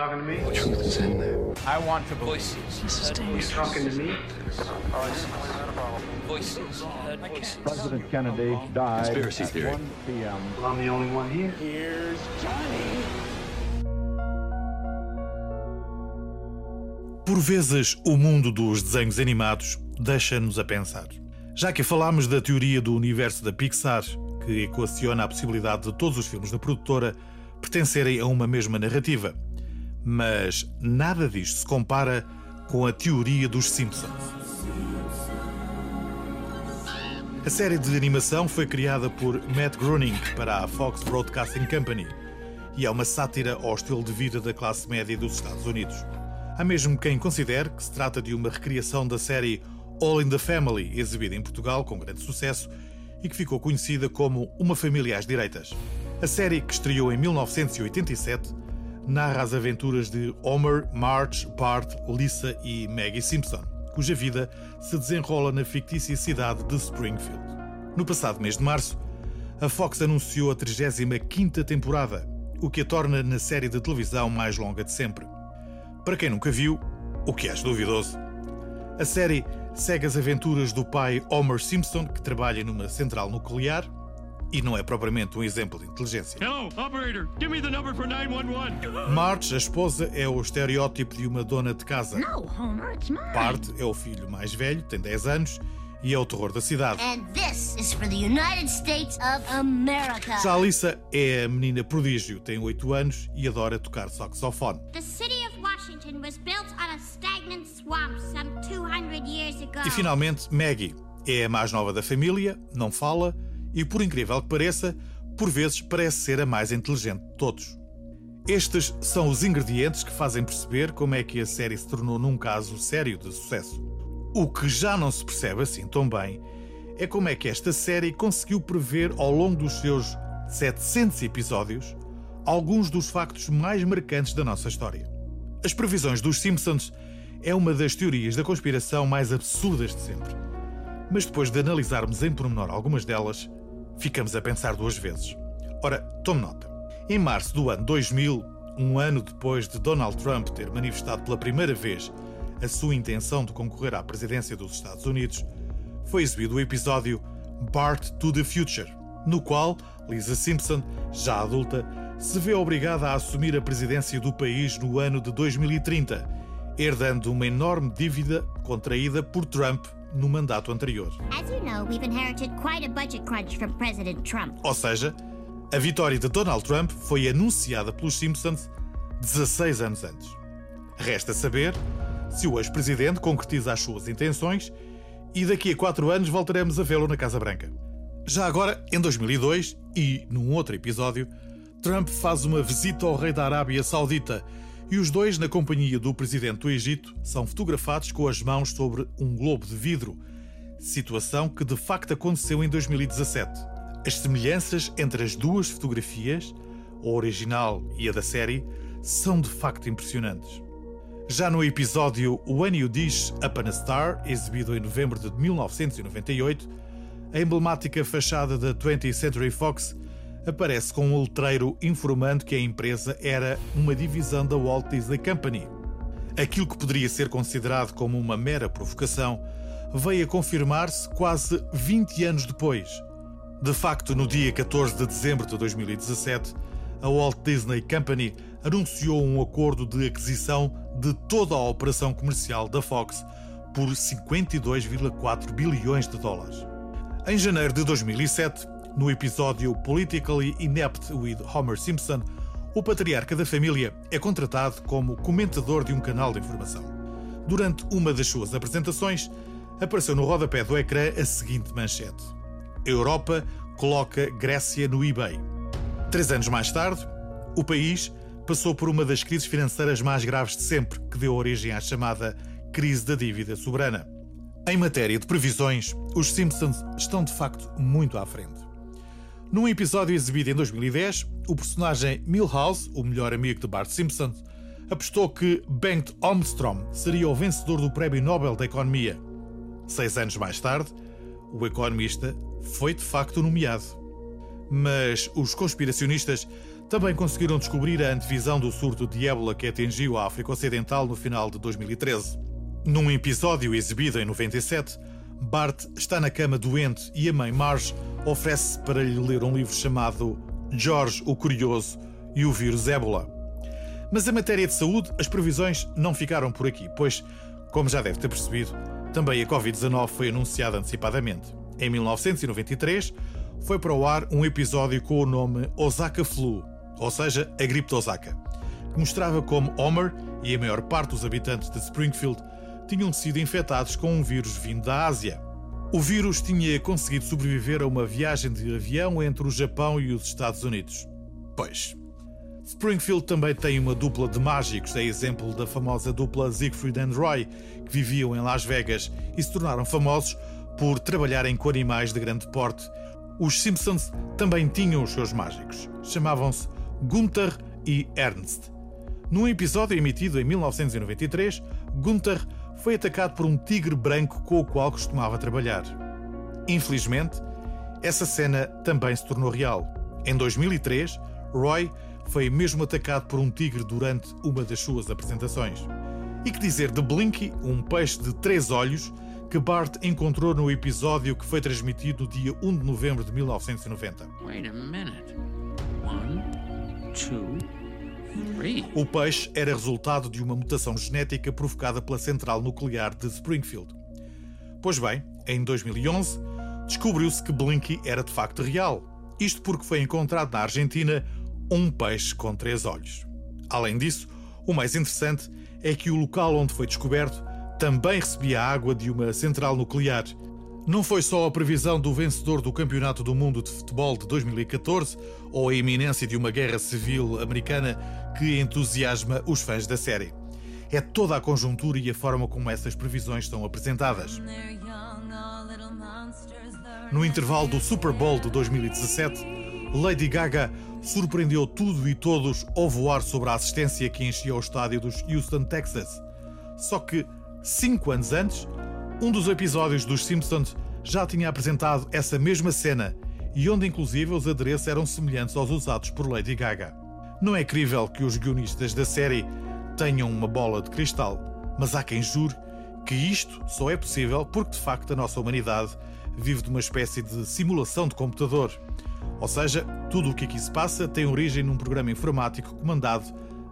talking to me? The truth is in there. I want to voices. This is You dangerous. talking to me? Voices. President Kennedy died Conspiracy at theory. 1 p.m. Well, I'm the only one here. Por vezes, o mundo dos desenhos animados deixa-nos a pensar. Já que falámos da teoria do universo da Pixar, que equaciona a possibilidade de todos os filmes da produtora pertencerem a uma mesma narrativa. Mas nada disto se compara com a teoria dos Simpsons. A série de animação foi criada por Matt Groening para a Fox Broadcasting Company e é uma sátira ao estilo de vida da classe média dos Estados Unidos. Há mesmo quem considere que se trata de uma recriação da série All in the Family, exibida em Portugal com grande sucesso e que ficou conhecida como Uma Família às Direitas. A série, que estreou em 1987, narra as aventuras de Homer, Marge, Bart, Lisa e Maggie Simpson, cuja vida se desenrola na fictícia cidade de Springfield. No passado mês de março, a Fox anunciou a 35ª temporada, o que a torna na série de televisão mais longa de sempre. Para quem nunca viu, o que acho duvidoso, a série segue as aventuras do pai Homer Simpson, que trabalha numa central nuclear e não é propriamente um exemplo de inteligência. Hello, operator. Give me the number for 911. Marge, a esposa, é o estereótipo de uma dona de casa. No, Homer, it's mine. Bart é o filho mais velho, tem 10 anos e é o terror da cidade. And this is for the United States of America. Já a Lisa é a menina prodígio, tem 8 anos e adora tocar saxofone. The city of Washington was built on a stagnant swamp some 200 years ago. E finalmente, Maggie é a mais nova da família, não fala e, por incrível que pareça, por vezes parece ser a mais inteligente de todos. Estes são os ingredientes que fazem perceber como é que a série se tornou num caso sério de sucesso. O que já não se percebe assim tão bem é como é que esta série conseguiu prever ao longo dos seus 700 episódios alguns dos factos mais marcantes da nossa história. As previsões dos Simpsons é uma das teorias da conspiração mais absurdas de sempre. Mas depois de analisarmos em pormenor algumas delas, ficamos a pensar duas vezes. Ora, tome nota. Em março do ano 2000, um ano depois de Donald Trump ter manifestado pela primeira vez a sua intenção de concorrer à presidência dos Estados Unidos, foi exibido o episódio Bart to the Future, no qual Lisa Simpson, já adulta, se vê obrigada a assumir a presidência do país no ano de 2030, herdando uma enorme dívida contraída por Trump no mandato anterior. You know. Ou seja, a vitória de Donald Trump foi anunciada pelos Simpsons 16 anos antes. Resta saber se o ex-presidente concretiza as suas intenções e daqui a quatro anos voltaremos a vê-lo na Casa Branca. Já agora, em 2002, e num outro episódio, Trump faz uma visita ao rei da Arábia Saudita e os dois, na companhia do presidente do Egito, são fotografados com as mãos sobre um globo de vidro, situação que de facto aconteceu em 2017. As semelhanças entre as duas fotografias, a original e a da série, são de facto impressionantes. Já no episódio When You Dish Up a Star, exibido em novembro de 1998, a emblemática fachada da 20th Century Fox aparece com um letreiro informando que a empresa era uma divisão da Walt Disney Company. Aquilo que poderia ser considerado como uma mera provocação veio a confirmar-se quase 20 anos depois. De facto, no dia 14 de dezembro de 2017, a Walt Disney Company anunciou um acordo de aquisição de toda a operação comercial da Fox por 52,4 bilhões de dólares. Em janeiro de 2007, no episódio Politically Inept with Homer Simpson, o patriarca da família é contratado como comentador de um canal de informação. Durante uma das suas apresentações, apareceu no rodapé do ecrã a seguinte manchete: Europa coloca Grécia no eBay. Três anos mais tarde, o país passou por uma das crises financeiras mais graves de sempre, que deu origem à chamada crise da dívida soberana. Em matéria de previsões, os Simpsons estão de facto muito à frente. Num episódio exibido em 2010, o personagem Milhouse, o melhor amigo de Bart Simpson, apostou que Bengt Holmstrom seria o vencedor do Prémio Nobel da Economia. Seis anos mais tarde, o economista foi de facto nomeado. Mas os conspiracionistas também conseguiram descobrir a antevisão do surto de ébola que atingiu a África Ocidental no final de 2013. Num episódio exibido em 97, Bart está na cama doente e a mãe Marge oferece para lhe ler um livro chamado George o Curioso e o Vírus Ébola. Mas em matéria de saúde, as previsões não ficaram por aqui, pois, como já deve ter percebido, também a Covid-19 foi anunciada antecipadamente. Em 1993, foi para o ar um episódio com o nome Osaka Flu, ou seja, a gripe de Osaka, que mostrava como Homer e a maior parte dos habitantes de Springfield tinham sido infectados com um vírus vindo da Ásia. O vírus tinha conseguido sobreviver a uma viagem de avião entre o Japão e os Estados Unidos. Pois. Springfield também tem uma dupla de mágicos, é exemplo da famosa dupla Siegfried and Roy, que viviam em Las Vegas e se tornaram famosos por trabalharem com animais de grande porte. Os Simpsons também tinham os seus mágicos. Chamavam-se Gunther e Ernst. Num episódio emitido em 1993, Gunther foi atacado por um tigre branco com o qual costumava trabalhar. Infelizmente, essa cena também se tornou real. Em 2003, Roy foi mesmo atacado por um tigre durante uma das suas apresentações. E que dizer de Blinky, um peixe de três olhos, que Bart encontrou no episódio que foi transmitido dia 1 de novembro de 1990. Wait a minute. One, two, o peixe era resultado de uma mutação genética provocada pela central nuclear de Springfield. Pois bem, em 2011, descobriu-se que Blinky era de facto real. Isto porque foi encontrado na Argentina um peixe com três olhos. Além disso, o mais interessante é que o local onde foi descoberto também recebia água de uma central nuclear não foi só a previsão do vencedor do Campeonato do Mundo de Futebol de 2014 ou a iminência de uma guerra civil americana que entusiasma os fãs da série. É toda a conjuntura e a forma como essas previsões são apresentadas. No intervalo do Super Bowl de 2017, Lady Gaga surpreendeu tudo e todos ao voar sobre a assistência que enchia o estádio dos Houston, Texas. Só que, cinco anos antes, um dos episódios dos Simpsons já tinha apresentado essa mesma cena e onde inclusive os adereços eram semelhantes aos usados por Lady Gaga. Não é crível que os guionistas da série tenham uma bola de cristal, mas há quem jure que isto só é possível porque de facto a nossa humanidade vive de uma espécie de simulação de computador. Ou seja, tudo o que aqui se passa tem origem num programa informático comandado,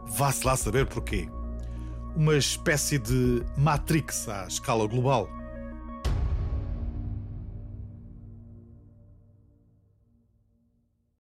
vá-se lá saber porquê. Uma espécie de Matrix à escala global.